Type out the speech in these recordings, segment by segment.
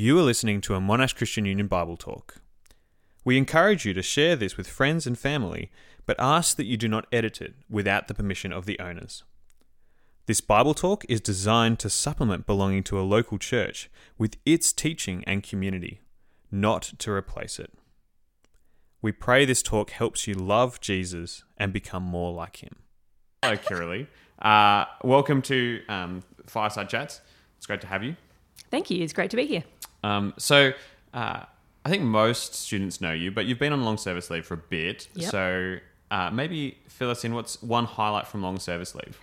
You are listening to a Monash Christian Union Bible Talk. We encourage you to share this with friends and family, but ask that you do not edit it without the permission of the owners. This Bible Talk is designed to supplement belonging to a local church with its teaching and community, not to replace it. We pray this talk helps you love Jesus and become more like him. Hello, Kirrily. Uh, welcome to um, Fireside Chats. It's great to have you. Thank you. It's great to be here. Um, so, uh, I think most students know you, but you've been on long service leave for a bit. Yep. So, uh, maybe fill us in. What's one highlight from long service leave?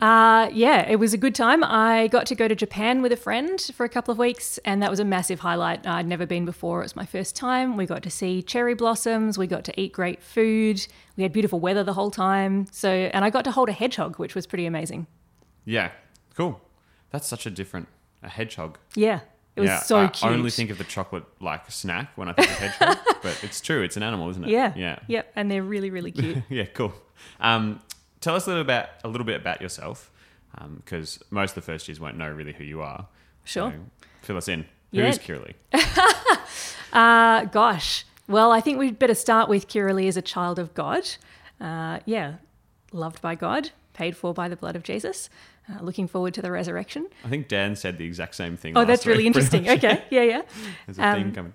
Uh, yeah, it was a good time. I got to go to Japan with a friend for a couple of weeks, and that was a massive highlight. I'd never been before. It was my first time. We got to see cherry blossoms. We got to eat great food. We had beautiful weather the whole time. So, and I got to hold a hedgehog, which was pretty amazing. Yeah, cool. That's such a different a hedgehog. Yeah, it was yeah, so I cute. I only think of the chocolate like snack when I think of hedgehog, but it's true. It's an animal, isn't it? yeah, yeah, yep, and they're really, really cute. yeah. Cool. Um, tell us a little about a little bit about yourself, because most of the first years won't know really who you are. Sure. So fill us in. Yeah. Who's Kirrily? Uh, gosh. Well, I think we'd better start with Kirrily as a child of God. Uh, yeah, loved by God, paid for by the blood of Jesus. Uh, looking forward to the resurrection. I think Dan said the exact same thing. Oh, that's really week, interesting. Okay, yeah, yeah. There's a theme Um, coming.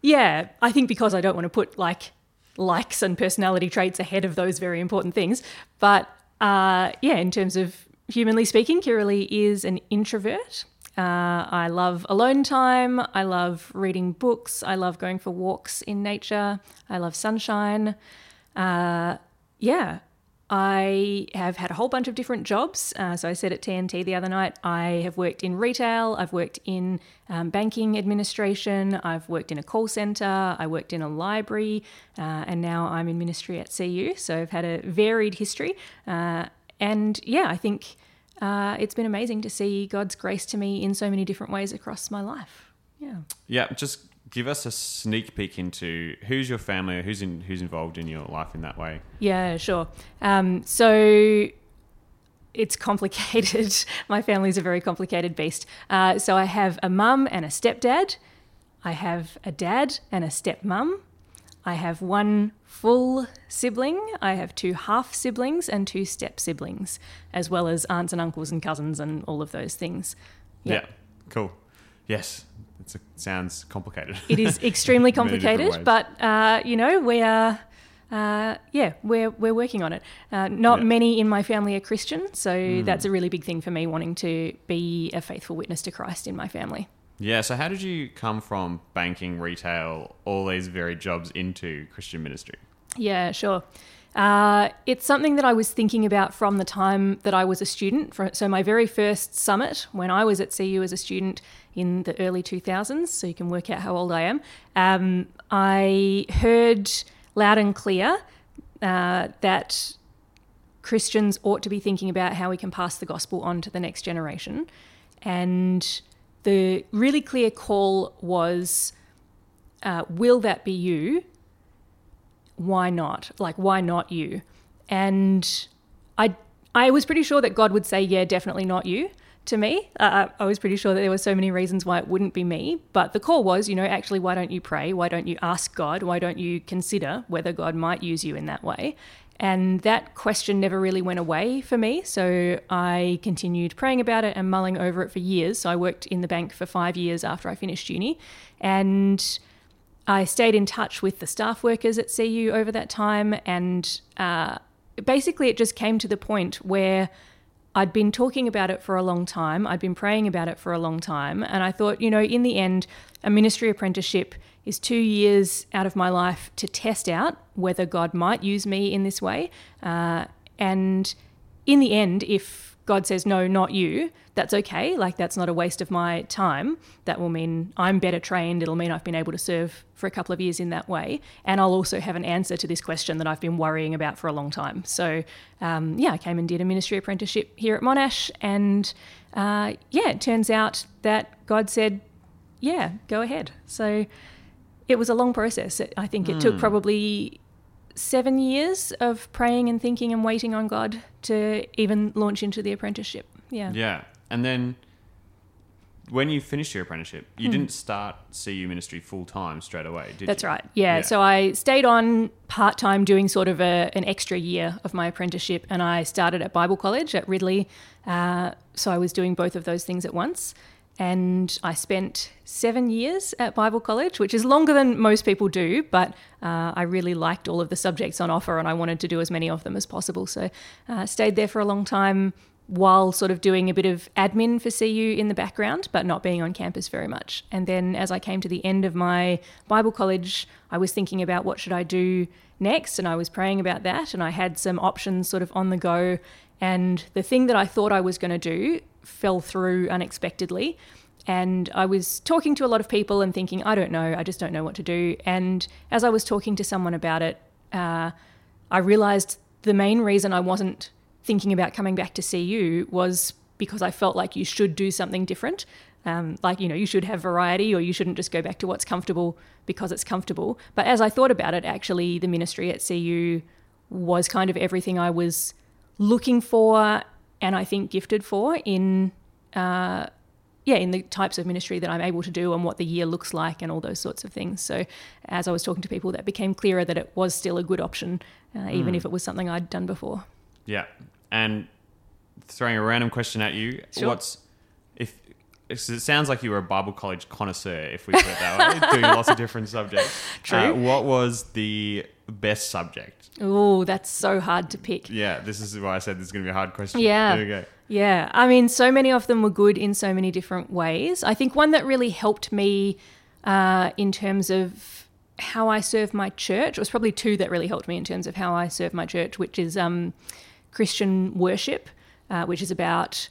Yeah, I think because I don't want to put like likes and personality traits ahead of those very important things. But uh, yeah, in terms of humanly speaking, Kirrily is an introvert. Uh, I love alone time. I love reading books. I love going for walks in nature. I love sunshine. Uh, yeah, I have had a whole bunch of different jobs. Uh, so I said at TNT the other night, I have worked in retail, I've worked in um, banking administration, I've worked in a call center, I worked in a library, uh, and now I'm in ministry at CU. So I've had a varied history. Uh, and yeah, I think uh, it's been amazing to see God's grace to me in so many different ways across my life. Yeah. Yeah, just give us a sneak peek into who's your family, or who's in who's involved in your life in that way. Yeah, sure. Um, so it's complicated. My family's a very complicated beast. Uh, so I have a mum and a stepdad. I have a dad and a stepmum. I have one full sibling. I have two half siblings and two step siblings, as well as aunts and uncles and cousins and all of those things. Yeah, Yeah. cool. Yes, it sounds complicated. It is extremely complicated, but uh, you know we are. Uh, yeah, we're we're working on it. Uh, not Yeah. many in my family are Christian, so that's a really big thing for me, wanting to be a faithful witness to Christ in my family. yeah. So how did you come from banking, retail, all these varied jobs into Christian ministry? Yeah, sure. Uh, it's something that I was thinking about from the time that I was a student. So, my very first summit when I was at CU as a student in the early 2000s, so you can work out how old I am, um, I heard loud and clear uh, that Christians ought to be thinking about how we can pass the gospel on to the next generation. And the really clear call was uh, Will that be you? why not? Like, why not you? And I, I was pretty sure that God would say, yeah, definitely not you to me. Uh, I was pretty sure that there were so many reasons why it wouldn't be me. But the call was, you know, actually, why don't you pray? Why don't you ask God? Why don't you consider whether God might use you in that way? And that question never really went away for me. So I continued praying about it and mulling over it for years. So I worked in the bank for five years after I finished uni. And I stayed in touch with the staff workers at CU over that time, and uh, basically it just came to the point where I'd been talking about it for a long time. I'd been praying about it for a long time, and I thought, you know, in the end, a ministry apprenticeship is two years out of my life to test out whether God might use me in this way. Uh, and in the end, if God says, no, not you, that's okay. Like, that's not a waste of my time. That will mean I'm better trained. It'll mean I've been able to serve for a couple of years in that way. And I'll also have an answer to this question that I've been worrying about for a long time. So, um, yeah, I came and did a ministry apprenticeship here at Monash. And uh, yeah, it turns out that God said, yeah, go ahead. So, it was a long process. It- I think it took probably seven years of praying and thinking and waiting on God to even launch into the apprenticeship. Yeah. Yeah, and then when you finished your apprenticeship, you didn't start CU ministry full time straight away, did. That's you? right. Yeah. So I stayed on part time doing sort of a, an extra year of my apprenticeship, and I started at Bible College at Ridley. Uh, so I was doing both of those things at once. And I spent seven years at Bible College, which is longer than most people do, but uh, I really liked all of the subjects on offer and I wanted to do as many of them as possible. So uh, stayed there for a long time while sort of doing a bit of admin for CU in the background, but not being on campus very much. And then as I came to the end of my Bible college, I was thinking about what should I do next, and I was praying about that, and I had some options sort of on the go. And the thing that I thought I was going to do fell through unexpectedly. And I was talking to a lot of people and thinking, I don't know, I just don't know what to do. And as I was talking to someone about it, uh, I realized the main reason I wasn't thinking about coming back to CU was because I felt like you should do something different. Um, like, you know, you should have variety or you shouldn't just go back to what's comfortable because it's comfortable. But as I thought about it, actually, the ministry at CU was kind of everything I was looking for and I think gifted for in. Uh, yeah, in the types of ministry that I'm able to do and what the year looks like and all those sorts of things. So, as I was talking to people, that became clearer that it was still a good option, uh, even if it was something I'd done before. Yeah. And throwing a random question at you, Sure. what's if it sounds like you were a Bible college connoisseur, if we put it that way, doing lots of different subjects. True. Uh, what was the best subject? Oh, that's so hard to pick. Yeah, this is why I said this is going to be a hard question. Yeah. There we go. Yeah, I mean, so many of them were good in so many different ways. I think one that really helped me uh, in terms of how I serve my church was probably two that really helped me in terms of how I serve my church, which is um, Christian worship, uh, which is about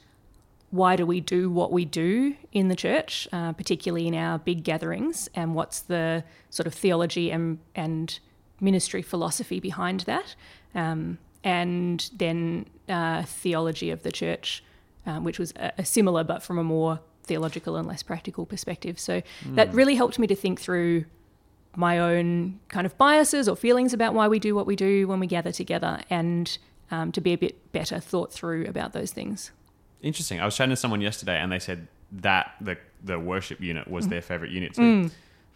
why do we do what we do in the church, uh, particularly in our big gatherings, and what's the sort of theology and, and ministry philosophy behind that. Um, and then uh, theology of the church, um, which was a, a similar but from a more theological and less practical perspective. So that really helped me to think through my own kind of biases or feelings about why we do what we do when we gather together and um, to be a bit better thought through about those things. Interesting. I was chatting to someone yesterday, and they said that the the worship unit was their favorite unit. So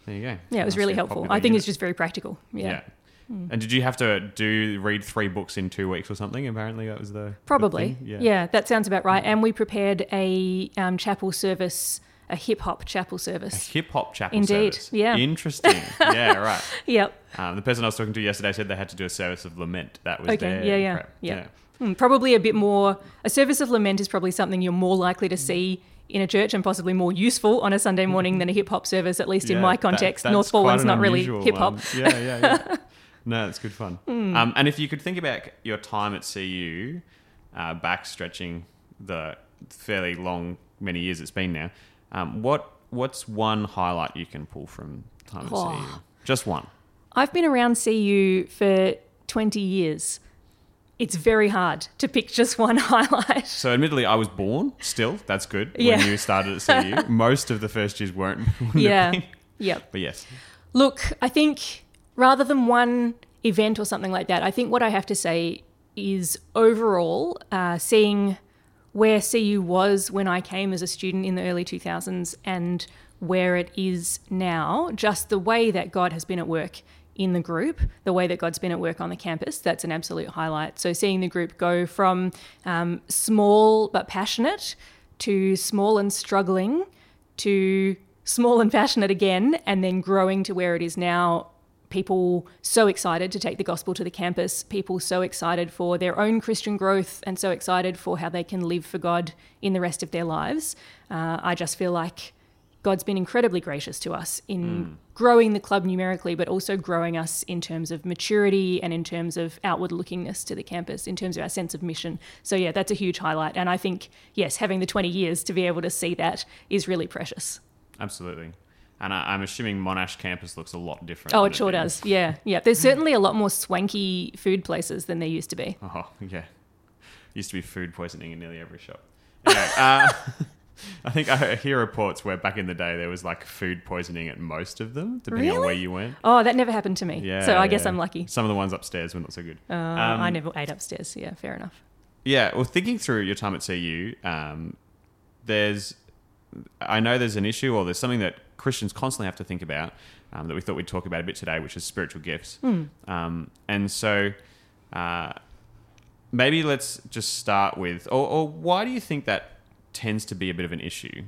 there you go. Mm. Yeah, it was Must really helpful. I think unit. it's just very practical. Yeah. yeah. And did you have to do read three books in two weeks or something? Apparently, that was the the Probably. thing. Yeah. that sounds about right. And we prepared a um, chapel service, a hip hop chapel service. hip hop chapel service. Indeed, service. yeah. Interesting. yeah, right. Yep. Um, the person I was talking to yesterday said they had to do a service of lament. That was Okay, their yeah, yeah, prep. yeah. Hmm, probably a bit more, a service of lament is probably something you're more likely to see in a church and possibly more useful on a Sunday morning than a hip hop service, at least in my context. that's North an not really hip hop. Yeah, yeah, yeah. no, it's good fun. Hmm. Um, and if you could think about your time at CU, uh, back stretching the fairly long many years it's been now, um, what what's one highlight you can pull from time at Oh. CU? Just one. I've been around CU for 20 years. It's very hard to pick just one highlight. So, admittedly, I was born still. That's good. Yeah. When you started at CU, most of the first years weren't. Yeah. Yep. But yes, Look, I think rather than one event or something like that, I think what I have to say is overall, uh, seeing where CU was when I came as a student in the early 2000s and where it is now, just the way that God has been at work in the group, the way that God's been at work on the campus, that's an absolute highlight. So seeing the group go from um, small but passionate to small and struggling to small and passionate again, and then growing to where it is now. People so excited to take the gospel to the campus, people so excited for their own Christian growth, and so excited for how they can live for God in the rest of their lives. Uh, I just feel like God's been incredibly gracious to us in growing the club numerically, but also growing us in terms of maturity and in terms of outward lookingness to the campus, in terms of our sense of mission. So, yeah, that's a huge highlight. And I think, yes, having the 20 years to be able to see that is really precious. absolutely. And I, I'm assuming Monash campus looks a lot different. Oh, it sure did. does. Yeah. Yeah. There's certainly a lot more swanky food places than there used to be. Oh, yeah. Used to be food poisoning in nearly every shop. Anyway, uh, I think I hear reports where back in the day there was like food poisoning at most of them, depending on where you went. Oh, that never happened to me. Yeah. so I guess. I'm lucky. Some of the ones upstairs were not so good. Uh, Um, I never ate upstairs. Yeah, fair enough. Yeah, well, thinking through your time at CU, um, there's I know there's an issue or there's something that Christians constantly have to think about um, that we thought we'd talk about a bit today, which is spiritual gifts. Um, and so uh, maybe let's just start with, or, or why do you think that tends to be a bit of an issue?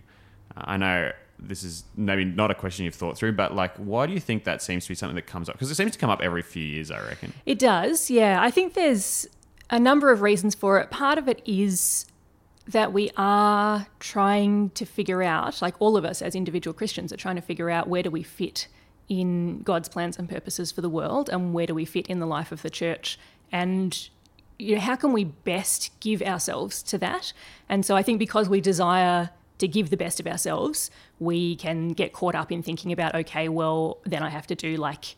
Uh, I know this is maybe not a question you've thought through, but like, why do you think that seems to be something that comes up? Because it seems to come up every few years, I reckon. It does, yeah. I think there's a number of reasons for it. Part of it is that we are trying to figure out, like all of us as individual Christians are trying to figure out where do we fit in God's plans and purposes for the world and where do we fit in the life of the church. And you know, how can we best give ourselves to that? And so I think because we desire to give the best of ourselves, we can get caught up in thinking about, okay, well, then I have to do like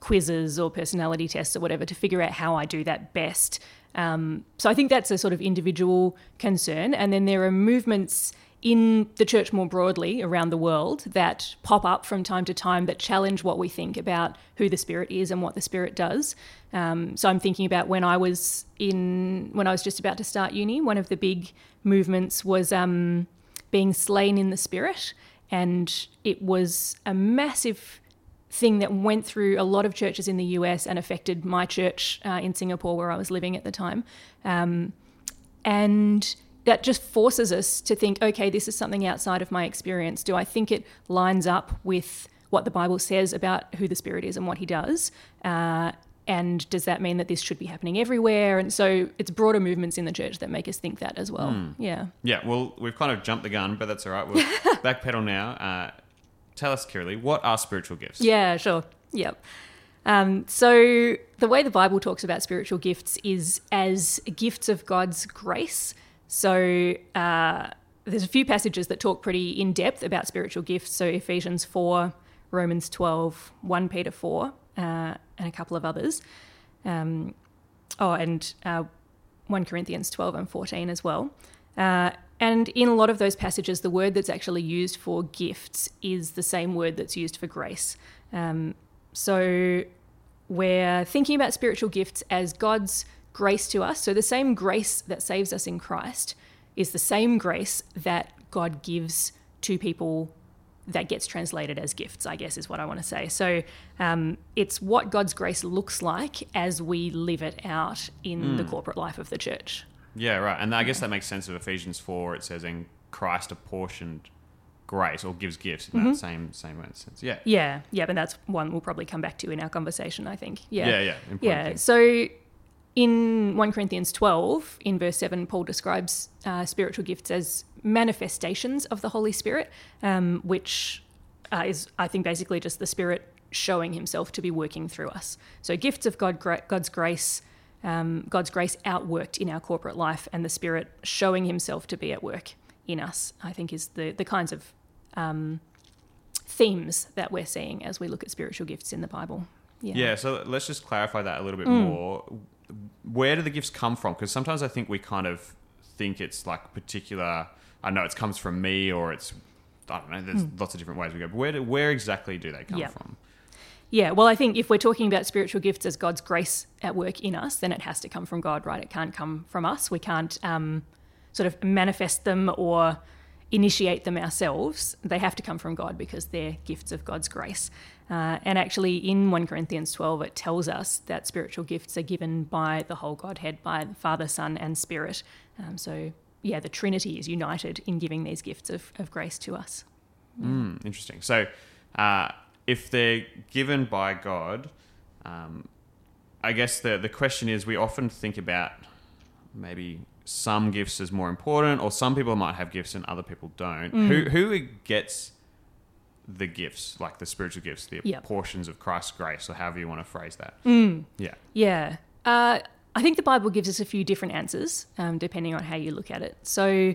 quizzes or personality tests or whatever to figure out how I do that best. Um, so I think that's a sort of individual concern. And then there are movements in the church more broadly around the world that pop up from time to time that challenge what we think about who the spirit is and what the spirit does. Um, so I'm thinking about when I was in when I was just about to start uni. One of the big movements was um, being slain in the spirit, and it was a massive thing that went through a lot of churches in the US and affected my church uh, in Singapore where I was living at the time. Um, and that just forces us to think okay, this is something outside of my experience. Do I think it lines up with what the Bible says about who the Spirit is and what He does? Uh, and does that mean that this should be happening everywhere? And so it's broader movements in the church that make us think that as well. Yeah. Yeah, well, we've kind of jumped the gun, but that's all right. We'll backpedal now. Uh, tell us, Kirrily, what are spiritual gifts? Yeah, sure. Yep. Um, so the way the Bible talks about spiritual gifts is as gifts of God's grace. So uh, there's a few passages that talk pretty in depth about spiritual gifts. So Ephesians 4, Romans 12, 1 Peter 4, uh, and a couple of others. Um, oh, and uh, 1 Corinthians 12 and 14 as well. Uh, and in a lot of those passages, the word that's actually used for gifts is the same word that's used for grace. Um, so we're thinking about spiritual gifts as God's grace to us. So the same grace that saves us in Christ is the same grace that God gives to people that gets translated as gifts, I guess is what I want to say. So um, it's what God's grace looks like as we live it out in the corporate life of the church. Yeah, right. And I guess that makes sense of Ephesians 4. It says, in Christ apportioned grace or gives gifts in that same same sense. Yeah. Yeah, yeah, but that's one we'll probably come back to in our conversation, I think. Yeah, Yeah, yeah, important yeah. thing. So in 1 Corinthians 12, in verse 7, Paul describes uh, spiritual gifts as manifestations of the Holy Spirit, um, which uh, is, I think, basically just the Spirit showing himself to be working through us. So gifts of God, God's grace. Um, God's grace outworked in our corporate life, and the Spirit showing Himself to be at work in us, I think, is the the kinds of um, themes that we're seeing as we look at spiritual gifts in the Bible. Yeah. Yeah, so let's just clarify that a little bit Mm. more. Where do the gifts come from? Because sometimes I think we kind of think it's like particular. I know it comes from me, or it's I don't know. There's lots of different ways we go. But where do, where exactly do they come. Yeah. from? Yeah, well, I think if we're talking about spiritual gifts as God's grace at work in us, then it has to come from God, right? It can't come from us. We can't um, sort of manifest them or initiate them ourselves. They have to come from God because they're gifts of God's grace. Uh, and actually, in 1 Corinthians 12, it tells us that spiritual gifts are given by the whole Godhead, by the Father, Son, and Spirit. Um, so, yeah, the Trinity is united in giving these gifts of, of grace to us. Mm, interesting. So, uh, if they're given by God, um, I guess the the question is we often think about maybe some gifts as more important, or some people might have gifts and other people don't. Who who gets the gifts, like the spiritual gifts, the Yep. portions of Christ's grace, or however you want to phrase that? Yeah. Yeah. Uh, I think the Bible gives us a few different answers um, depending on how you look at it. So,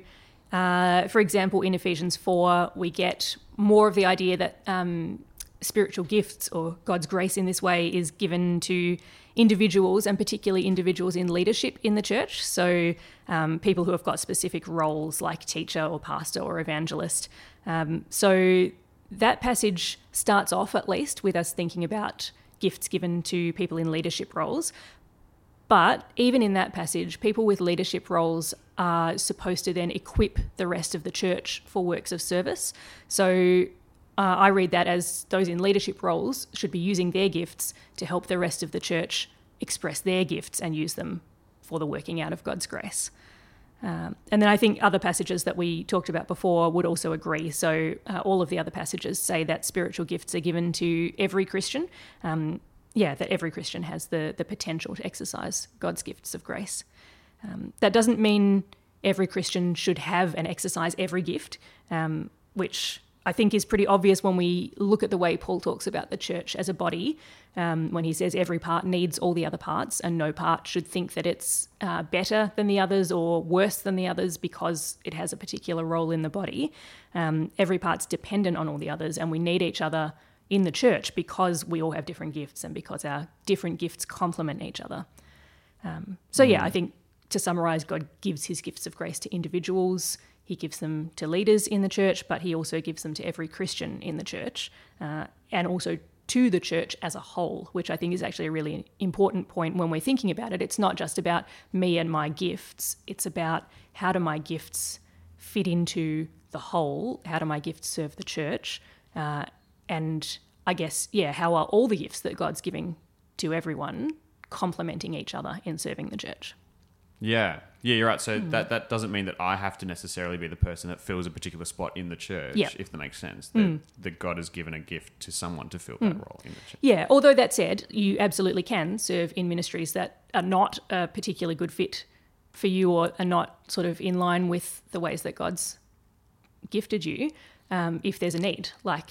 uh, for example, in Ephesians 4, we get more of the idea that um, spiritual gifts or God's grace in this way is given to individuals and particularly individuals in leadership in the church. So, um, people who have got specific roles like teacher or pastor or evangelist. Um, so, that passage starts off at least with us thinking about gifts given to people in leadership roles. But even in that passage, people with leadership roles are supposed to then equip the rest of the church for works of service. So uh, I read that as those in leadership roles should be using their gifts to help the rest of the church express their gifts and use them for the working out of God's grace. Um, and then I think other passages that we talked about before would also agree. So uh, all of the other passages say that spiritual gifts are given to every Christian. Um, yeah, that every Christian has the the potential to exercise God's gifts of grace. Um, that doesn't mean every Christian should have and exercise every gift, um, which I think is pretty obvious when we look at the way Paul talks about the church as a body, um, when he says every part needs all the other parts, and no part should think that it's uh, better than the others or worse than the others because it has a particular role in the body. Um, every part's dependent on all the others, and we need each other in the church because we all have different gifts and because our different gifts complement each other. Um, so, yeah, I think to summarize, God gives his gifts of grace to individuals. He gives them to leaders in the church, but he also gives them to every Christian in the church uh, and also to the church as a whole, which I think is actually a really important point when we're thinking about it. It's not just about me and my gifts, it's about how do my gifts fit into the whole? How do my gifts serve the church? Uh, and I guess, yeah, how are all the gifts that God's giving to everyone complementing each other in serving the church? Yeah, yeah, you're right. So that that doesn't mean that I have to necessarily be the person that fills a particular spot in the church, Yeah. if that makes sense. Hmm. That, that God has given a gift to someone to fill that role in the church. Yeah, although that said, you absolutely can serve in ministries that are not a particularly good fit for you or are not sort of in line with the ways that God's gifted you um, if there's a need. Like,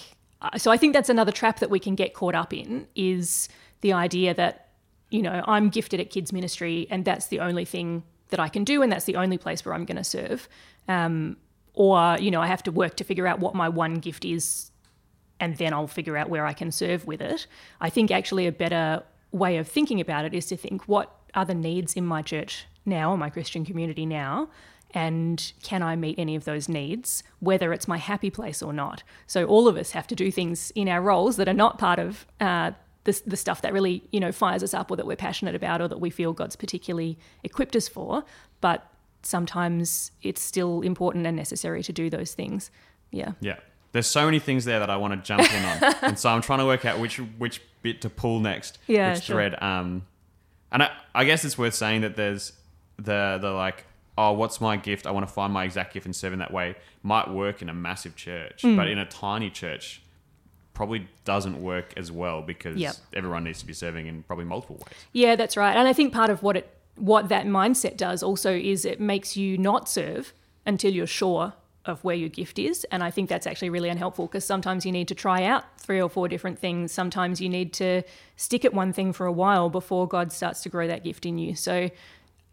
so I think that's another trap that we can get caught up in is the idea that, you know, I'm gifted at kids ministry and that's the only thing that I can do and that's the only place where I'm going to serve. Um, or, you know, I have to work to figure out what my one gift is and then I'll figure out where I can serve with it. I think actually a better way of thinking about it is to think what are the needs in my church now, in my Christian community now, and can I meet any of those needs, whether it's my happy place or not? So all of us have to do things in our roles that are not part of uh, the, the stuff that really you know fires us up or that we're passionate about or that we feel God's particularly equipped us for, but sometimes it's still important and necessary to do those things. Yeah. Yeah. There's so many things there that I want to jump in on, and so I'm trying to work out which which bit to pull next, Yeah, which sure. thread. Um, and I, I guess it's worth saying that there's the the like, oh, what's my gift? I want to find my exact gift and serve in that way. Might work in a massive church, Hmm. but in a tiny church, probably doesn't work as well because Yep. everyone needs to be serving in probably multiple ways. Yeah, that's right. And I think part of what it what that mindset does also is it makes you not serve until you're sure of where your gift is. And I think that's actually really unhelpful because sometimes you need to try out three or four different things. Sometimes you need to stick at one thing for a while before God starts to grow that gift in you. So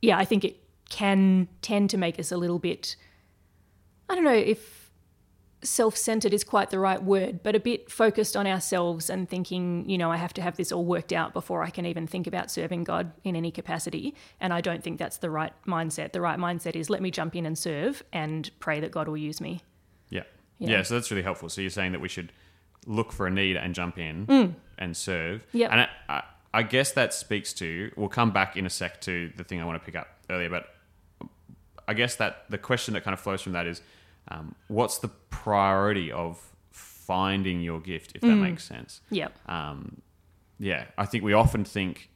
yeah, I think it can tend to make us a little bit I don't know if self centered is quite the right word, but a bit focused on ourselves and thinking, you know, I have to have this all worked out before I can even think about serving God in any capacity. And I don't think that's the right mindset. The right mindset is let me jump in and serve and pray that God will use me. Yeah. Yeah. yeah. so that's really helpful. So you're saying that we should look for a need and jump in mm. and serve. Yeah. And I, I, I guess that speaks to, we'll come back in a sec to the thing I want to pick up earlier, but I guess that the question that kind of flows from that is um, what's the priority of finding your gift, if that makes sense? Yep. um, yeah, I think we often think,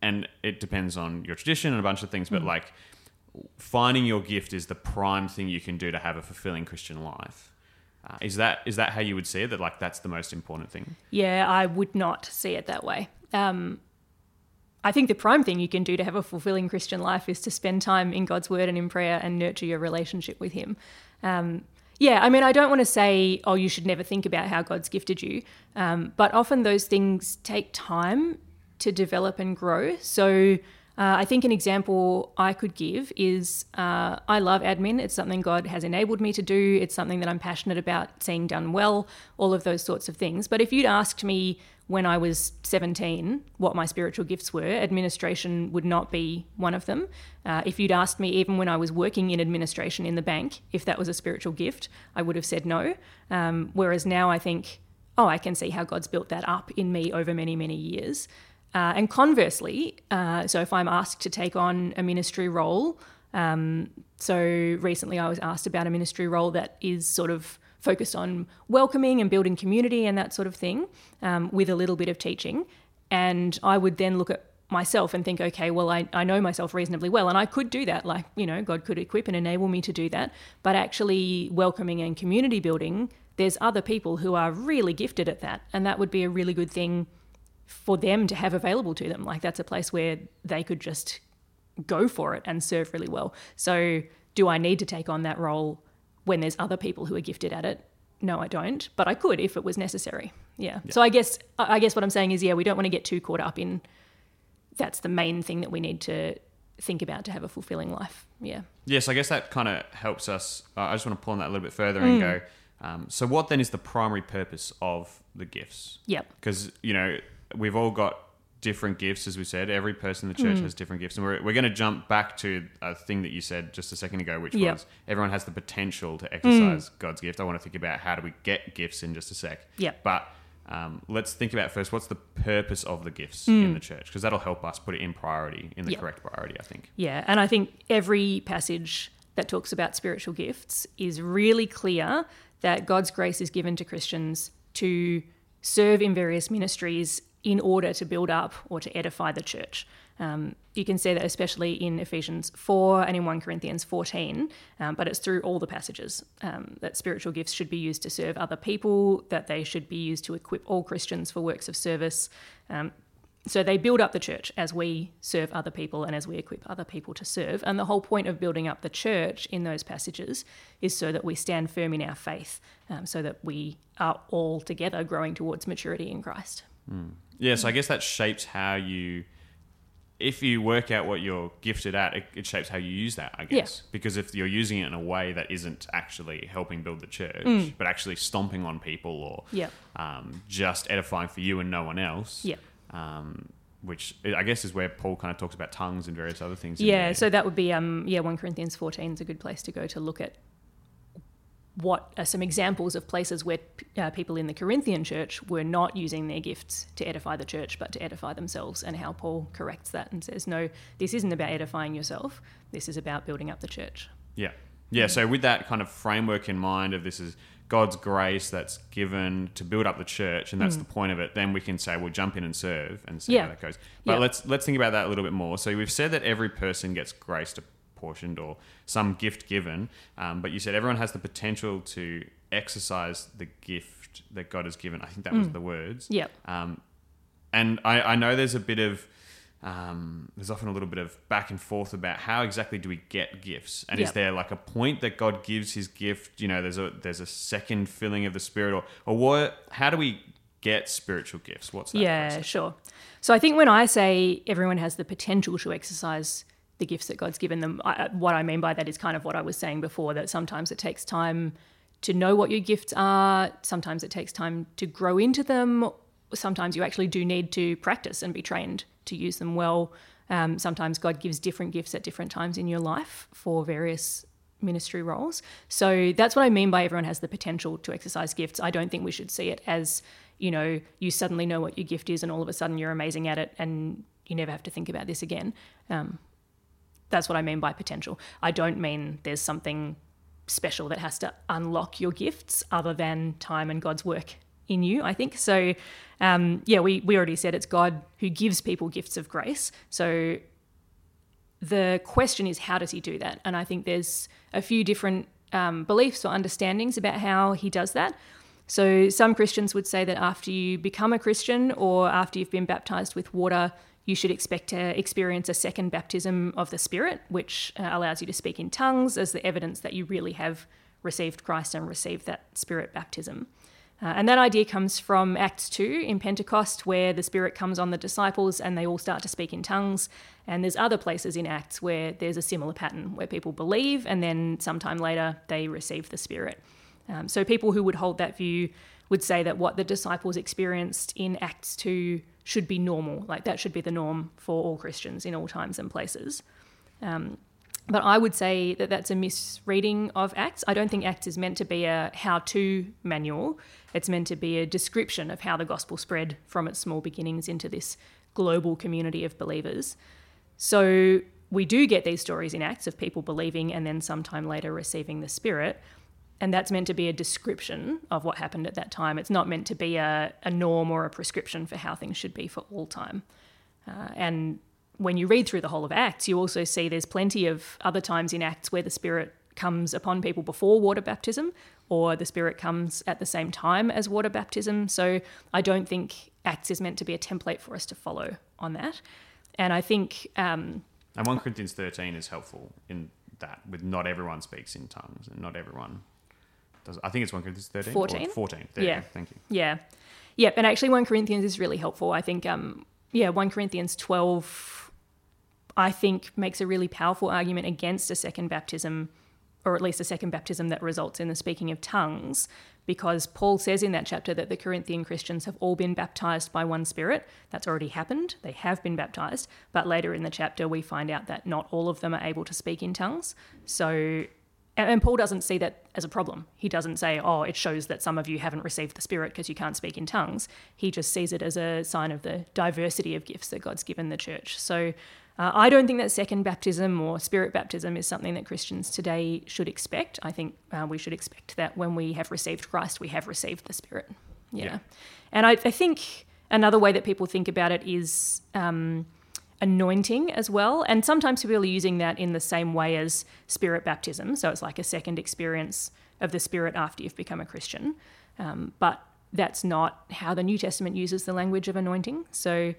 and it depends on your tradition and a bunch of things, but like finding your gift is the prime thing you can do to have a fulfilling Christian life. Uh, is that is that how you would see it? That like that's the most important thing? Yeah, I would not see it that way. Um, I think the prime thing you can do to have a fulfilling Christian life is to spend time in God's word and in prayer and nurture your relationship with Him. Um, yeah, I mean, I don't want to say, oh, you should never think about how God's gifted you, um, but often those things take time to develop and grow. So uh, I think an example I could give is uh, I love admin. It's something God has enabled me to do. It's something that I'm passionate about seeing done well, all of those sorts of things. But if you'd asked me when I was 17 what my spiritual gifts were, administration would not be one of them. Uh, if you'd asked me, even when I was working in administration in the bank, if that was a spiritual gift, I would have said no. Um, whereas now I think, oh, I can see how God's built that up in me over many, many years. Uh, and conversely, uh, so if I'm asked to take on a ministry role, Um, so recently I was asked about a ministry role that is sort of focused on welcoming and building community and that sort of thing um, with a little bit of teaching. And I would then look at myself and think, okay, well, I, I know myself reasonably well, and I could do that. Like, you know, God could equip and enable me to do that. But actually, welcoming and community building, there's other people who are really gifted at that. And that would be a really good thing for them to have available to them. Like, that's a place where they could just go for it and serve really well. So, do I need to take on that role when there's other people who are gifted at it? No, I don't, but I could if it was necessary. Yeah. yeah. So I guess I guess what I'm saying is, yeah, we don't want to get too caught up in that's the main thing that we need to think about to have a fulfilling life. Yeah. Yes, I guess that kind of helps us. Uh, I just want to pull on that a little bit further mm. and go. Um, so, what then is the primary purpose of the gifts? Yep. Because you know we've all got different gifts, as we said. Every person in the church mm. has different gifts, and we're we're going to jump back to a thing that you said just a second ago, which yep. was everyone has the potential to exercise mm. God's gift. I want to think about how do we get gifts in just a sec. Yeah. But um, let's think about first what's the purpose of the gifts mm. in the church because that'll help us put it in priority in the yep. correct priority i think yeah and i think every passage that talks about spiritual gifts is really clear that god's grace is given to christians to serve in various ministries in order to build up or to edify the church um, you can see that especially in Ephesians 4 and in 1 Corinthians 14, um, but it's through all the passages um, that spiritual gifts should be used to serve other people, that they should be used to equip all Christians for works of service. Um, so they build up the church as we serve other people and as we equip other people to serve. And the whole point of building up the church in those passages is so that we stand firm in our faith, um, so that we are all together growing towards maturity in Christ. Mm. Yeah, so I guess that shapes how you if you work out what you're gifted at, it, it, shapes how you use that, I guess. Yeah. Because if you're using it in a way that isn't actually helping build the church, mm. but actually stomping on people or yeah. um, just edifying for you and no one else, yeah. Um, which I guess is where Paul kind of talks about tongues and various other things. Yeah, so that would be um, yeah, one Corinthians fourteen is a good place to go to look at what are some examples of places where uh, people in the Corinthian church were not using their gifts to edify the church, but to edify themselves, and how Paul corrects that and says, no, this isn't about edifying yourself, this is about building up the church. Yeah. Yeah, so with that kind of framework in mind of this is God's grace that's given to build up the church, and that's mm. the point of it. Then we can say we'll jump in and serve and see yeah. how that goes. But yeah. let's let's think about that a little bit more. So we've said that every person gets grace to portioned or some gift given. Um, but you said everyone has the potential to exercise the gift that God has given. I think that mm. was the words. Yep. Um, and I, I, know there's a bit of um, there's often a little bit of back and forth about how exactly do we get gifts, and yep. is there like a point that God gives His gift? You know, there's a there's a second filling of the Spirit, or or what? How do we get spiritual gifts? What's that? Yeah, process? sure. So I think when I say everyone has the potential to exercise the gifts that God's given them. I, what I mean by that is kind of what I was saying before that sometimes it takes time to know what your gifts are, sometimes it takes time to grow into them, sometimes you actually do need to practice and be trained to use them well. Um, sometimes God gives different gifts at different times in your life for various ministry roles. So that's what I mean by everyone has the potential to exercise gifts. I don't think we should see it as, you know, you suddenly know what your gift is and all of a sudden you're amazing at it and you never have to think about this again. Um, that's what I mean by potential. I don't mean there's something special that has to unlock your gifts other than time and God's work in you, I think. So, um, yeah, we, we already said it's God who gives people gifts of grace. So, the question is, how does he do that? And I think there's a few different um, beliefs or understandings about how he does that. So, some Christians would say that after you become a Christian or after you've been baptized with water, you should expect to experience a second baptism of the Spirit, which uh, allows you to speak in tongues as the evidence that you really have received Christ and received that Spirit baptism. Uh, and that idea comes from Acts 2 in Pentecost, where the Spirit comes on the disciples and they all start to speak in tongues. And there's other places in Acts where there's a similar pattern, where people believe and then sometime later they receive the Spirit. Um, so people who would hold that view would say that what the disciples experienced in Acts 2 should be normal. Like that should be the norm for all Christians in all times and places. Um, but I would say that that's a misreading of Acts. I don't think Acts is meant to be a how to manual. It's meant to be a description of how the gospel spread from its small beginnings into this global community of believers. So we do get these stories in Acts of people believing and then sometime later receiving the Spirit. And that's meant to be a description of what happened at that time. It's not meant to be a, a norm or a prescription for how things should be for all time. Uh, and when you read through the whole of Acts, you also see there's plenty of other times in Acts where the Spirit comes upon people before water baptism, or the Spirit comes at the same time as water baptism. So I don't think Acts is meant to be a template for us to follow on that. And I think. Um, and 1 Corinthians 13 is helpful in that, with not everyone speaks in tongues and not everyone does. I think it's 1 Corinthians 13? 14. 14. There Yeah. you. Thank you. Yeah. Yep. And actually, 1 Corinthians is really helpful. I think, um, yeah, 1 Corinthians 12, I think, makes a really powerful argument against a second baptism, or at least a second baptism that results in the speaking of tongues, because Paul says in that chapter that the Corinthian Christians have all been baptized by one spirit. That's already happened. They have been baptized. But later in the chapter, we find out that not all of them are able to speak in tongues. So and, Paul doesn't see that as a problem. He doesn't say, oh, it shows that some of you haven't received the Spirit because you can't speak in tongues. He just sees it as a sign of the diversity of gifts that God's given the church. So uh, I don't think that second baptism or spirit baptism is something that Christians today should expect. I think uh, we should expect that when we have received Christ, we have received the Spirit. Yeah. Yeah. And I, I think another way that people think about it is. Um, anointing as well. And sometimes people are using that in the same way as spirit baptism. So it's like a second experience of the spirit after you've become a Christian. Um, but that's not how the New Testament uses the language of anointing. So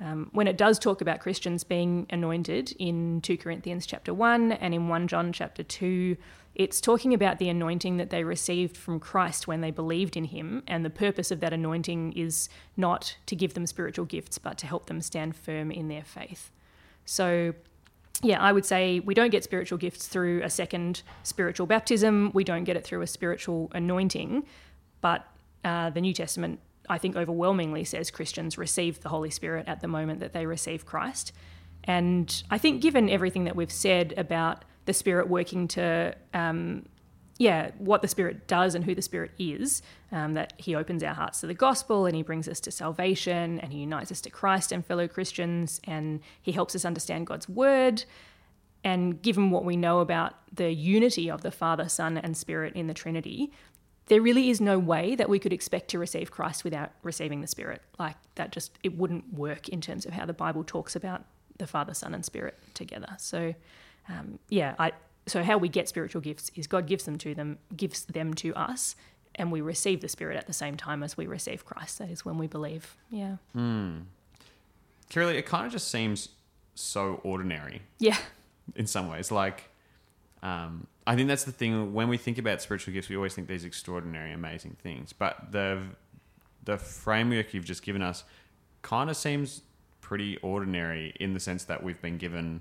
um, when it does talk about Christians being anointed in 2 Corinthians chapter 1 and in 1 John chapter 2, it's talking about the anointing that they received from Christ when they believed in him. And the purpose of that anointing is not to give them spiritual gifts, but to help them stand firm in their faith. So, yeah, I would say we don't get spiritual gifts through a second spiritual baptism, we don't get it through a spiritual anointing, but uh, the New Testament, I think, overwhelmingly says Christians receive the Holy Spirit at the moment that they receive Christ. And I think, given everything that we've said about the Spirit working to, um, yeah, what the Spirit does and who the Spirit is, um, that He opens our hearts to the gospel and He brings us to salvation and He unites us to Christ and fellow Christians and He helps us understand God's Word. And given what we know about the unity of the Father, Son, and Spirit in the Trinity, there really is no way that we could expect to receive Christ without receiving the Spirit. Like that just it wouldn't work in terms of how the Bible talks about the Father, Son, and Spirit together. So um, yeah, I so how we get spiritual gifts is God gives them to them, gives them to us, and we receive the Spirit at the same time as we receive Christ. That is when we believe. Yeah. Kirrily, it kind of just seems so ordinary Yeah. in some ways. Like, um, I think that's the thing. When we think about spiritual gifts, we always think these extraordinary, amazing things. But the the framework you've just given us kind of seems pretty ordinary in the sense that we've been given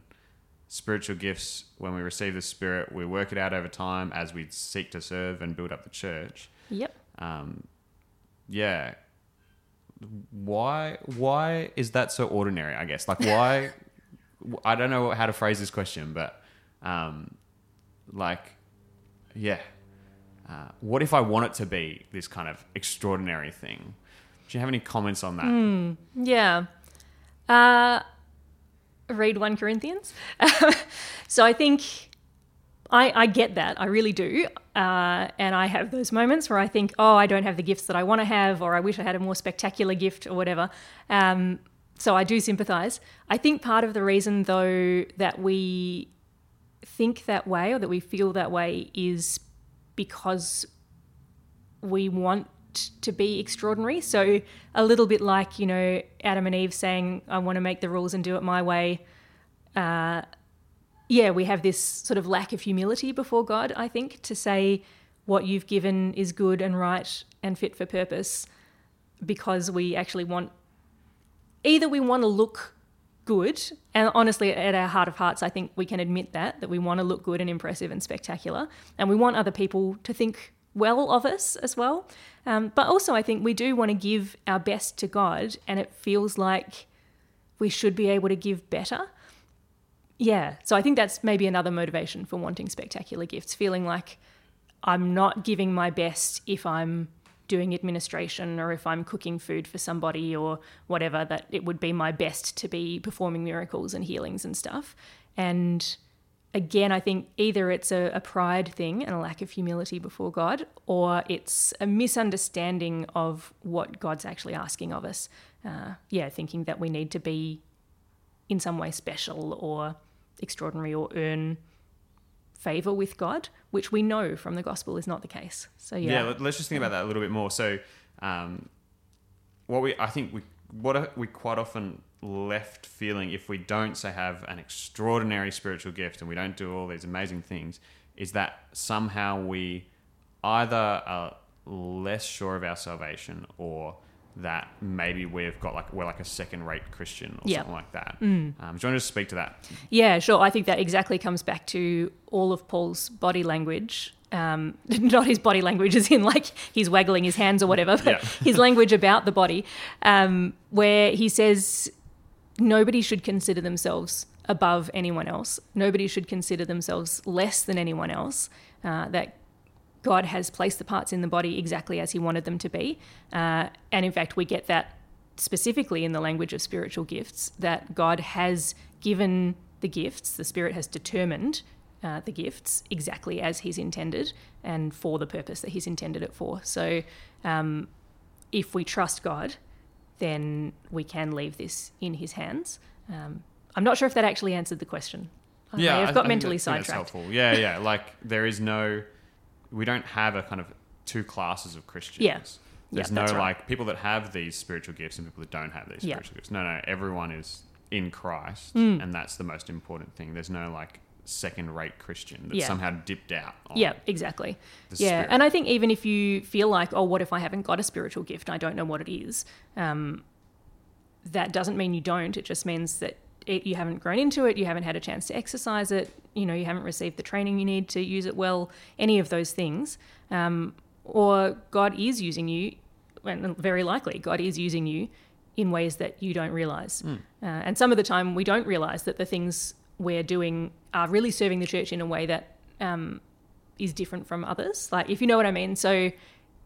spiritual gifts when we receive the Spirit. We work it out over time as we seek to serve and build up the church. Yep. Um, yeah. Why? Why is that so ordinary? I guess. Like, why? I don't know how to phrase this question, but um, like, yeah. Uh, what if I want it to be this kind of extraordinary thing? Do you have any comments on that? Yeah. Uh, read 1 Corinthians. so I think I, I get that. I really do. Uh, and I have those moments where I think, oh, I don't have the gifts that I want to have, or I wish I had a more spectacular gift, or whatever. Um, so I do sympathize. I think part of the reason, though, that we think that way or that we feel that way is because we want to be extraordinary. So a little bit like you know Adam and Eve saying, "I want to make the rules and do it my way." Uh, yeah, we have this sort of lack of humility before God. I think to say what you've given is good and right and fit for purpose, because we actually want either we want to look good and honestly at our heart of hearts i think we can admit that that we want to look good and impressive and spectacular and we want other people to think well of us as well um, but also i think we do want to give our best to god and it feels like we should be able to give better yeah so i think that's maybe another motivation for wanting spectacular gifts feeling like i'm not giving my best if i'm doing administration or if I'm cooking food for somebody or whatever, that it would be my best to be performing miracles and healings and stuff. And again, I think either it's a, a pride thing and a lack of humility before God, or it's a misunderstanding of what God's actually asking of us. Uh, yeah, thinking that we need to be in some way special or extraordinary or earn favor with God, which we know from the gospel is not the case. So yeah, Yeah, let- let's just think about that a little bit more. So, um, what we I think we what we quite often left feeling if we don't say have an extraordinary spiritual gift and we don't do all these amazing things is that somehow we either are less sure of our salvation or that maybe we've got like we're like a second rate Christian or Yeah. something like that. Um, do you want to just speak to that? Yeah, sure. I think that exactly comes back to all of Paul's body language. Um, not his body language, as in like he's waggling his hands or whatever, but Yeah. his language about the body, um, where he says nobody should consider themselves above anyone else. Nobody should consider themselves less than anyone else. Uh, that God has placed the parts in the body exactly as He wanted them to be. Uh, and in fact, we get that specifically in the language of spiritual gifts that God has given the gifts, the Spirit has determined uh, the gifts exactly as He's intended and for the purpose that He's intended it for. So um, if we trust God, then we can leave this in His hands. Um, I'm not sure if that actually answered the question. Yeah, I've got I mentally that- I sidetracked. Yeah, yeah. Like there is no, we don't have a kind of two classes of Christians. Yeah. There's Yeah, no right. like people that have these spiritual gifts and people that don't have these Yeah. spiritual gifts. No, no. Everyone is in Christ, Mm. and that's the most important thing. There's no like second-rate Christian that Yeah. somehow dipped out. On Yeah, exactly. yeah, spirit. and I think even if you feel like, oh, what if I haven't got a spiritual gift? I don't know what it is. Um, that doesn't mean you don't. It just means that it, you haven't grown into it. You haven't had a chance to exercise it. You know, you haven't received the training you need to use it well. Any of those things, um, or God is using you, and very likely God is using you in ways that you don't realize. Uh, and some of the time, we don't realize that the things we're doing are really serving the church in a way that um, is different from others. Like, if you know what I mean. So,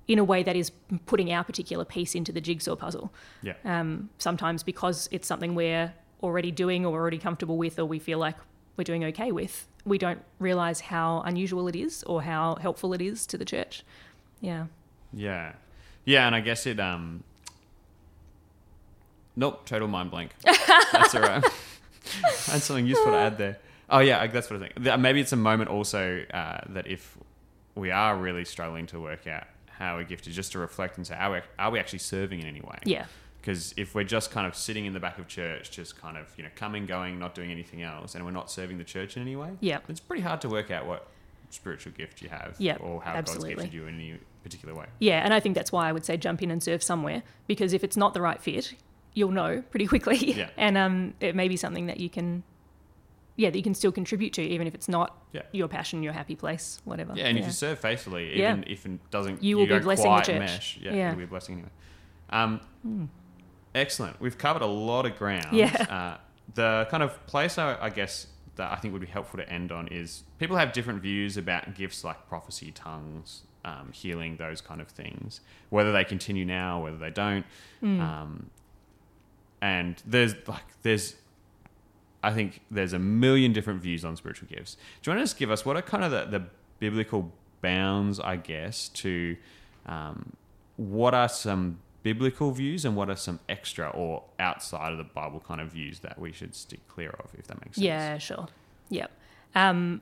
in a way that is putting our particular piece into the jigsaw puzzle. Yeah. Um, sometimes because it's something we're already doing or already comfortable with, or we feel like we're doing okay with, we don't realize how unusual it is or how helpful it is to the church. Yeah. Yeah. Yeah, and I guess it um Nope, total mind blank. That's all right. I had something useful to add there. Oh yeah, that's what I think. Maybe it's a moment also uh, that if we are really struggling to work out how we're gifted, just to reflect and say, are we, are we actually serving in any way? Yeah. Because if we're just kind of sitting in the back of church, just kind of you know coming, going, not doing anything else, and we're not serving the church in any way, Yeah. it's pretty hard to work out what spiritual gift you have, Yeah, or how absolutely. God's gifted you in any particular way. Yeah. And I think that's why I would say jump in and serve somewhere because if it's not the right fit, you'll know pretty quickly. Yeah. and um, it may be something that you can, yeah, that you can still contribute to, even if it's not Yeah. your passion, your happy place, whatever. Yeah, and if you serve faithfully, even if it doesn't, You will be blessing the church. Mesh, yeah, it'll be a blessing anyway. Um, Excellent. We've covered a lot of ground. Yeah. Uh, the kind of place I, I guess that I think would be helpful to end on is people have different views about gifts like prophecy, tongues, um, healing, those kind of things. Whether they continue now, whether they don't. Hmm. Um, and there's like there's I think there's a million different views on spiritual gifts. Do you want to just give us what are kind of the, the biblical bounds, I guess, to um, what are some biblical views and what are some extra or outside of the Bible kind of views that we should stick clear of, if that makes sense? Yeah, sure. Yep. Um,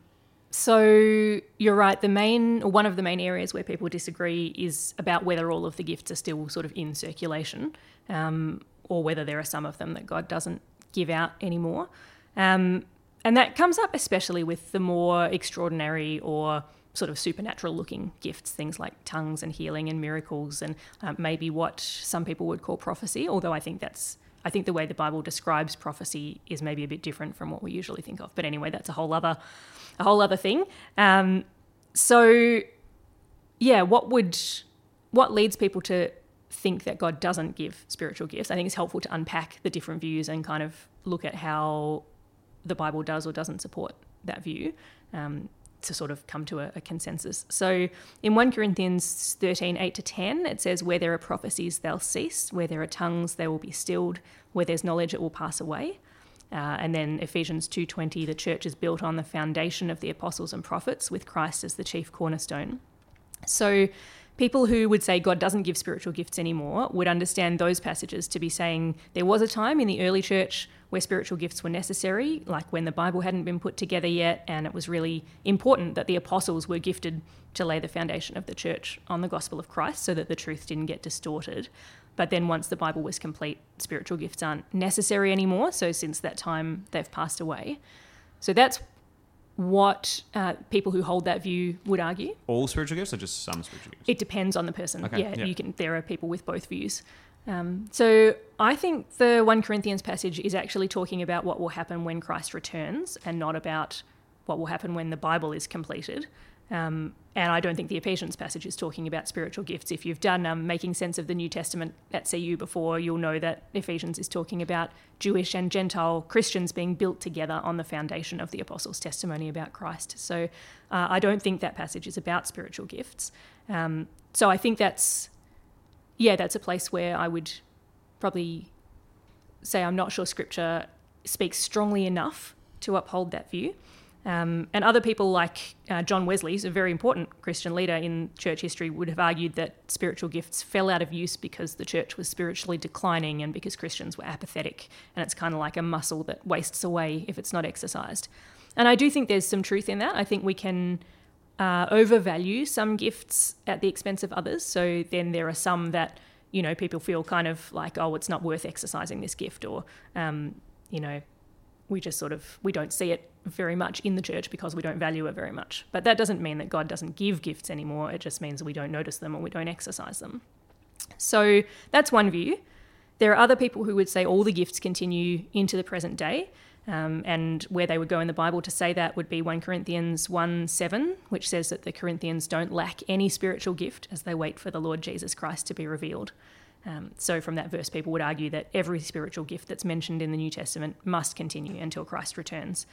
so you're right. The main, one of the main areas where people disagree is about whether all of the gifts are still sort of in circulation, um, or whether there are some of them that God doesn't give out anymore. Um, and that comes up especially with the more extraordinary or sort of supernatural looking gifts, things like tongues and healing and miracles, and uh, maybe what some people would call prophecy. Although I think that's I think the way the Bible describes prophecy is maybe a bit different from what we usually think of. But anyway, that's a whole other a whole other thing. Um, so yeah, what would what leads people to think that God doesn't give spiritual gifts? I think it's helpful to unpack the different views and kind of look at how the Bible does or doesn't support that view. Um, to sort of come to a, a consensus. So in 1 Corinthians 13, 8 to 10, it says, Where there are prophecies, they'll cease. Where there are tongues, they will be stilled. Where there's knowledge, it will pass away. Uh, and then Ephesians 2:20, the church is built on the foundation of the apostles and prophets, with Christ as the chief cornerstone. So, people who would say God doesn't give spiritual gifts anymore would understand those passages to be saying there was a time in the early church where spiritual gifts were necessary, like when the Bible hadn't been put together yet, and it was really important that the apostles were gifted to lay the foundation of the church on the gospel of Christ so that the truth didn't get distorted. But then once the Bible was complete, spiritual gifts aren't necessary anymore. So since that time, they've passed away. So that's what uh, people who hold that view would argue. All spiritual gifts or just some spiritual gifts? It depends on the person. Okay, Yeah, yeah. you can. There are people with both views. Um, so I think the one Corinthians passage is actually talking about what will happen when Christ returns, and not about what will happen when the Bible is completed. Um, and I don't think the Ephesians passage is talking about spiritual gifts. If you've done um, making sense of the New Testament at CU before, you'll know that Ephesians is talking about Jewish and Gentile Christians being built together on the foundation of the apostles' testimony about Christ. So uh, I don't think that passage is about spiritual gifts. Um, so I think that's, yeah, that's a place where I would probably say I'm not sure Scripture speaks strongly enough to uphold that view. Um, and other people like uh, John Wesley, who's a very important Christian leader in church history, would have argued that spiritual gifts fell out of use because the church was spiritually declining and because Christians were apathetic. And it's kind of like a muscle that wastes away if it's not exercised. And I do think there's some truth in that. I think we can uh, overvalue some gifts at the expense of others. So then there are some that, you know, people feel kind of like, oh, it's not worth exercising this gift, or, um, you know, we just sort of we don't see it very much in the church because we don't value it very much. But that doesn't mean that God doesn't give gifts anymore. It just means we don't notice them or we don't exercise them. So that's one view. There are other people who would say all the gifts continue into the present day. Um, and where they would go in the Bible to say that would be 1 Corinthians 1 7, which says that the Corinthians don't lack any spiritual gift as they wait for the Lord Jesus Christ to be revealed. Um, so, from that verse, people would argue that every spiritual gift that's mentioned in the New Testament must continue until Christ returns.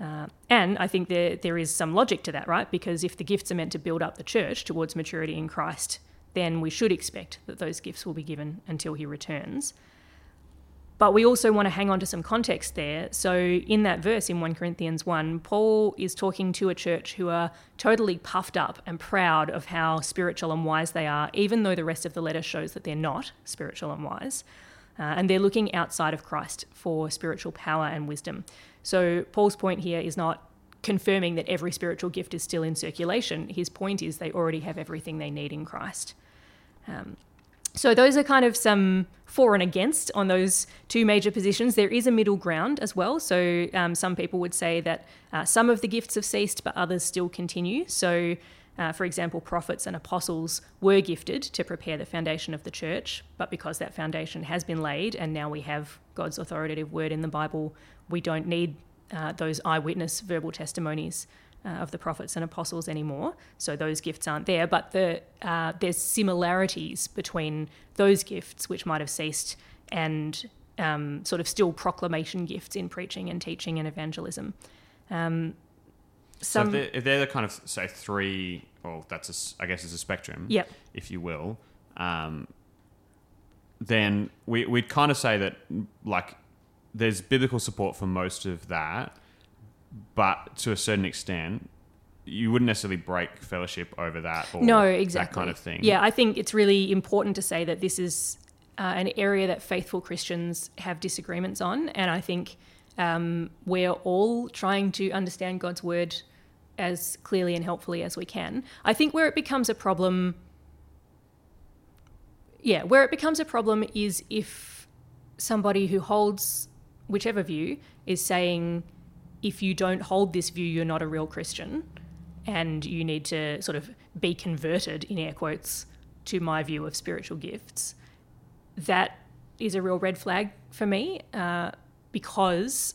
Uh, and I think there there is some logic to that, right? Because if the gifts are meant to build up the church towards maturity in Christ, then we should expect that those gifts will be given until he returns. But we also want to hang on to some context there. So, in that verse in 1 Corinthians 1, Paul is talking to a church who are totally puffed up and proud of how spiritual and wise they are, even though the rest of the letter shows that they're not spiritual and wise. Uh, and they're looking outside of Christ for spiritual power and wisdom. So, Paul's point here is not confirming that every spiritual gift is still in circulation. His point is they already have everything they need in Christ. Um, so those are kind of some for and against on those two major positions. There is a middle ground as well. So um, some people would say that uh, some of the gifts have ceased, but others still continue. So, uh, for example, prophets and apostles were gifted to prepare the foundation of the church, but because that foundation has been laid and now we have God's authoritative word in the Bible, we don't need uh, those eyewitness verbal testimonies uh, of the prophets and apostles anymore. So those gifts aren't there, but the, uh, there's similarities between those gifts, which might have ceased, and um, sort of still proclamation gifts in preaching and teaching and evangelism. Um, So if they're, if they're the kind of say three, well, that's a I guess it's a spectrum, Yep. if you will. Um, then we we'd kind of say that like there's biblical support for most of that, but to a certain extent, you wouldn't necessarily break fellowship over that or no, exactly. that kind of thing. Yeah, I think it's really important to say that this is uh, an area that faithful Christians have disagreements on, and I think um, we're all trying to understand God's word as clearly and helpfully as we can. I think where it becomes a problem, yeah, where it becomes a problem is if somebody who holds whichever view is saying, if you don't hold this view, you're not a real Christian. And you need to sort of be converted in air quotes to my view of spiritual gifts. That is a real red flag for me uh, because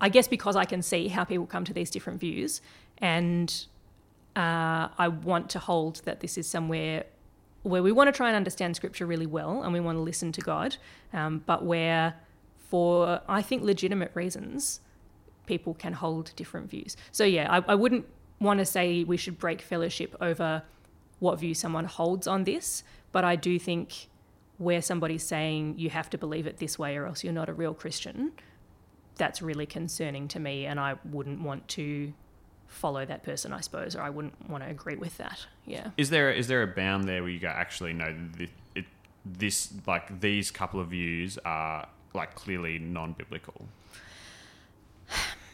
i guess because i can see how people come to these different views. And uh, i want to hold that this is somewhere where we want to try and understand scripture really well and we want to listen to god um, but where for i think legitimate reasons people can hold different views so yeah i, I wouldn't want to say we should break fellowship over what view someone holds on this, but I do think where somebody's saying you have to believe it this way or else you're not a real Christian, that's really concerning to me, and I wouldn't want to follow that person, I suppose, or I wouldn't want to agree with that. Yeah. Is there is there a bound there where you go actually no this, it, this like these couple of views are like clearly non-biblical?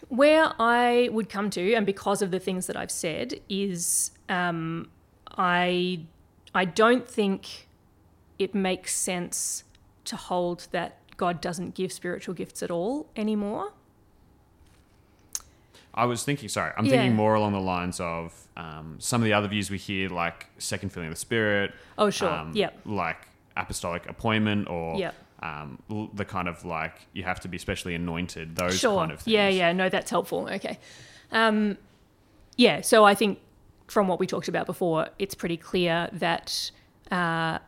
Where I would come to, and because of the things that I've said, is um, I I don't think it makes sense to hold that God doesn't give spiritual gifts at all anymore. I was thinking, sorry, I'm Yeah. thinking more along the lines of um, some of the other views we hear, like second filling of the Spirit. Oh, sure. um, Yep. Like apostolic appointment or Yep. Um, the kind of like you have to be specially anointed, those sure. kind of things. Yeah, yeah. No, that's helpful. Okay. Um, yeah. So I think from what we talked about before, it's pretty clear that, uh,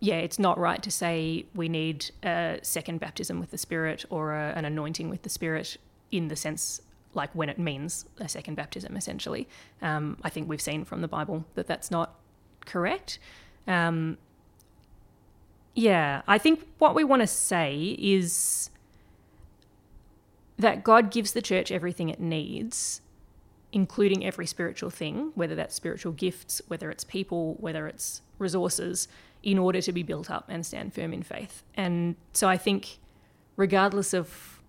yeah, it's not right to say we need a second baptism with the Spirit or a, an anointing with the Spirit in the sense like when it means a second baptism, essentially. Um, I think we've seen from the Bible that that's not correct. Um, yeah, I think what we want to say is that God gives the church everything it needs, including every spiritual thing, whether that's spiritual gifts, whether it's people, whether it's resources, in order to be built up and stand firm in faith. And so I think, regardless of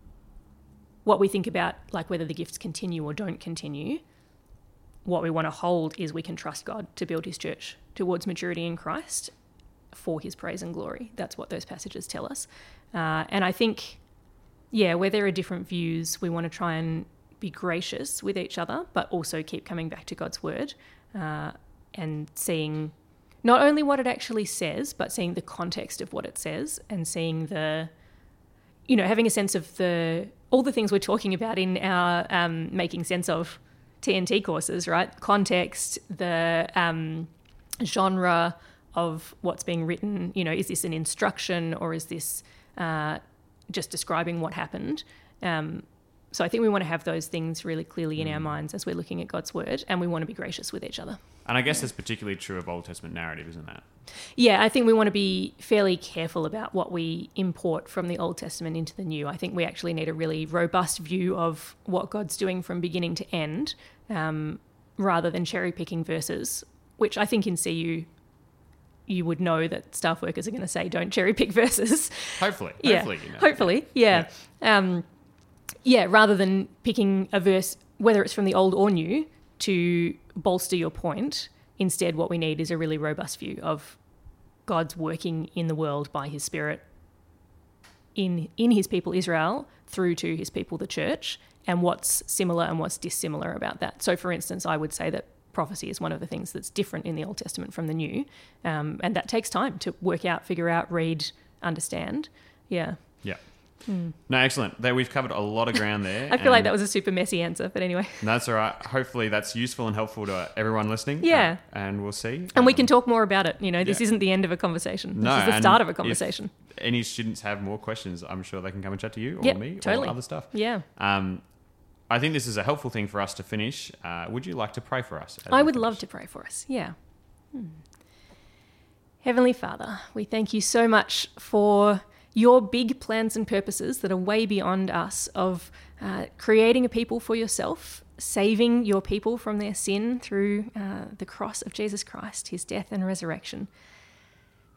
what we think about, like whether the gifts continue or don't continue, what we want to hold is we can trust God to build his church towards maturity in Christ for his praise and glory. That's what those passages tell us. Uh, and I think, yeah, where there are different views, we want to try and be gracious with each other, but also keep coming back to God's word uh, and seeing not only what it actually says, but seeing the context of what it says and seeing the, you know, having a sense of the all the things we're talking about in our um, making sense of TNT courses, right? Context, the um, genre of what's being written. You know, is this an instruction or is this uh, just describing what happened? Um, so I think we want to have those things really clearly in our minds as we're looking at God's word, and we want to be gracious with each other. And I guess that's particularly true of Old Testament narrative, isn't that? Yeah, I think we want to be fairly careful about what we import from the Old Testament into the New. I think we actually need a really robust view of what God's doing from beginning to end, um, rather than cherry picking verses, which I think in CU you would know that staff workers are going to say don't cherry pick verses. Hopefully, yeah, hopefully, you know. hopefully, yeah. Um, yeah, rather than picking a verse, whether it's from the old or new, to bolster your point, instead, what we need is a really robust view of God's working in the world by His Spirit in in His people Israel through to His people the church, and what's similar and what's dissimilar about that. So, for instance, I would say that prophecy is one of the things that's different in the Old Testament from the New, um, and that takes time to work out, figure out, read, understand. Yeah. Yeah. No, excellent. There, we've covered a lot of ground there. I feel like that was a super messy answer, but anyway. That's all right. Hopefully, that's useful and helpful to everyone listening. Yeah. Uh, and we'll see. And we Um, can talk more about it. You know, this yeah. isn't the end of a conversation. This No, is the start of a if conversation. Any students have more questions, I'm sure they can come and chat to you or Yep, me totally. or other stuff. Yeah. Um, I think this is a helpful thing for us to finish. Uh, would you like to pray for us? I would finish? love to pray for us. Yeah. Hmm. Heavenly Father, we thank you so much for your big plans and purposes that are way beyond us of uh, creating a people for yourself, saving your people from their sin through uh, the cross of Jesus Christ, his death and resurrection.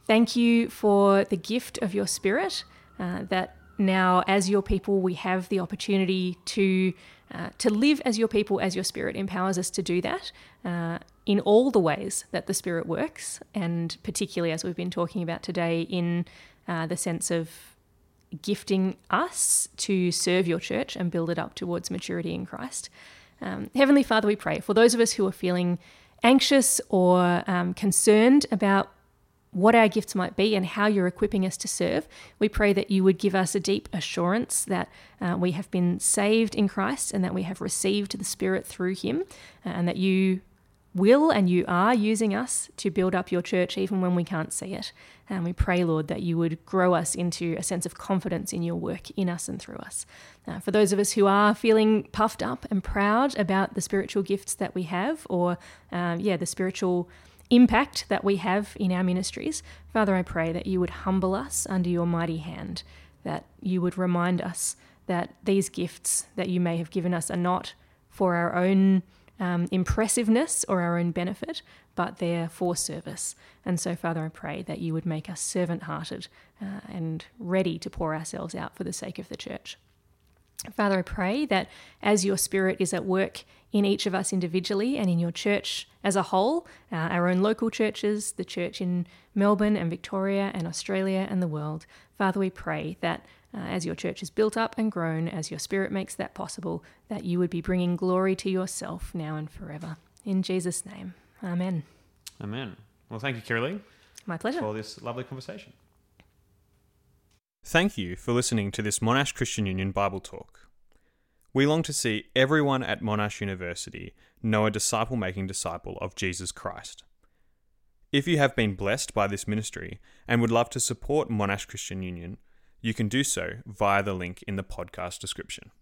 Thank you for the gift of your Spirit uh, that now, as your people, we have the opportunity to uh, to live as your people, as your Spirit empowers us to do that uh, in all the ways that the Spirit works, and particularly as we've been talking about today, in uh, the sense of gifting us to serve your church and build it up towards maturity in Christ. Um, Heavenly Father, we pray for those of us who are feeling anxious or um, concerned about what our gifts might be and how you're equipping us to serve. We pray that you would give us a deep assurance that uh, we have been saved in Christ and that we have received the Spirit through Him, uh, and that you will and you are using us to build up your church even when we can't see it. And we pray, Lord, that you would grow us into a sense of confidence in your work in us and through us. Uh, for those of us who are feeling puffed up and proud about the spiritual gifts that we have, or um, yeah, the spiritual impact that we have in our ministries, Father, I pray that you would humble us under your mighty hand, that you would remind us that these gifts that you may have given us are not for our own um, impressiveness or our own benefit, but they're for service. And so, Father, I pray that you would make us servant hearted uh, and ready to pour ourselves out for the sake of the church. Father, I pray that as your Spirit is at work in each of us individually and in your church as a whole, uh, our own local churches, the church in Melbourne and Victoria and Australia and the world, Father, we pray that uh, as your church is built up and grown, as your Spirit makes that possible, that you would be bringing glory to yourself now and forever. In Jesus' name, Amen. Amen. Well, thank you, Kirrily, My pleasure. for this lovely conversation. Thank you for listening to this Monash Christian Union Bible Talk. We long to see everyone at Monash University know a disciple making disciple of Jesus Christ. If you have been blessed by this ministry and would love to support Monash Christian Union, you can do so via the link in the podcast description.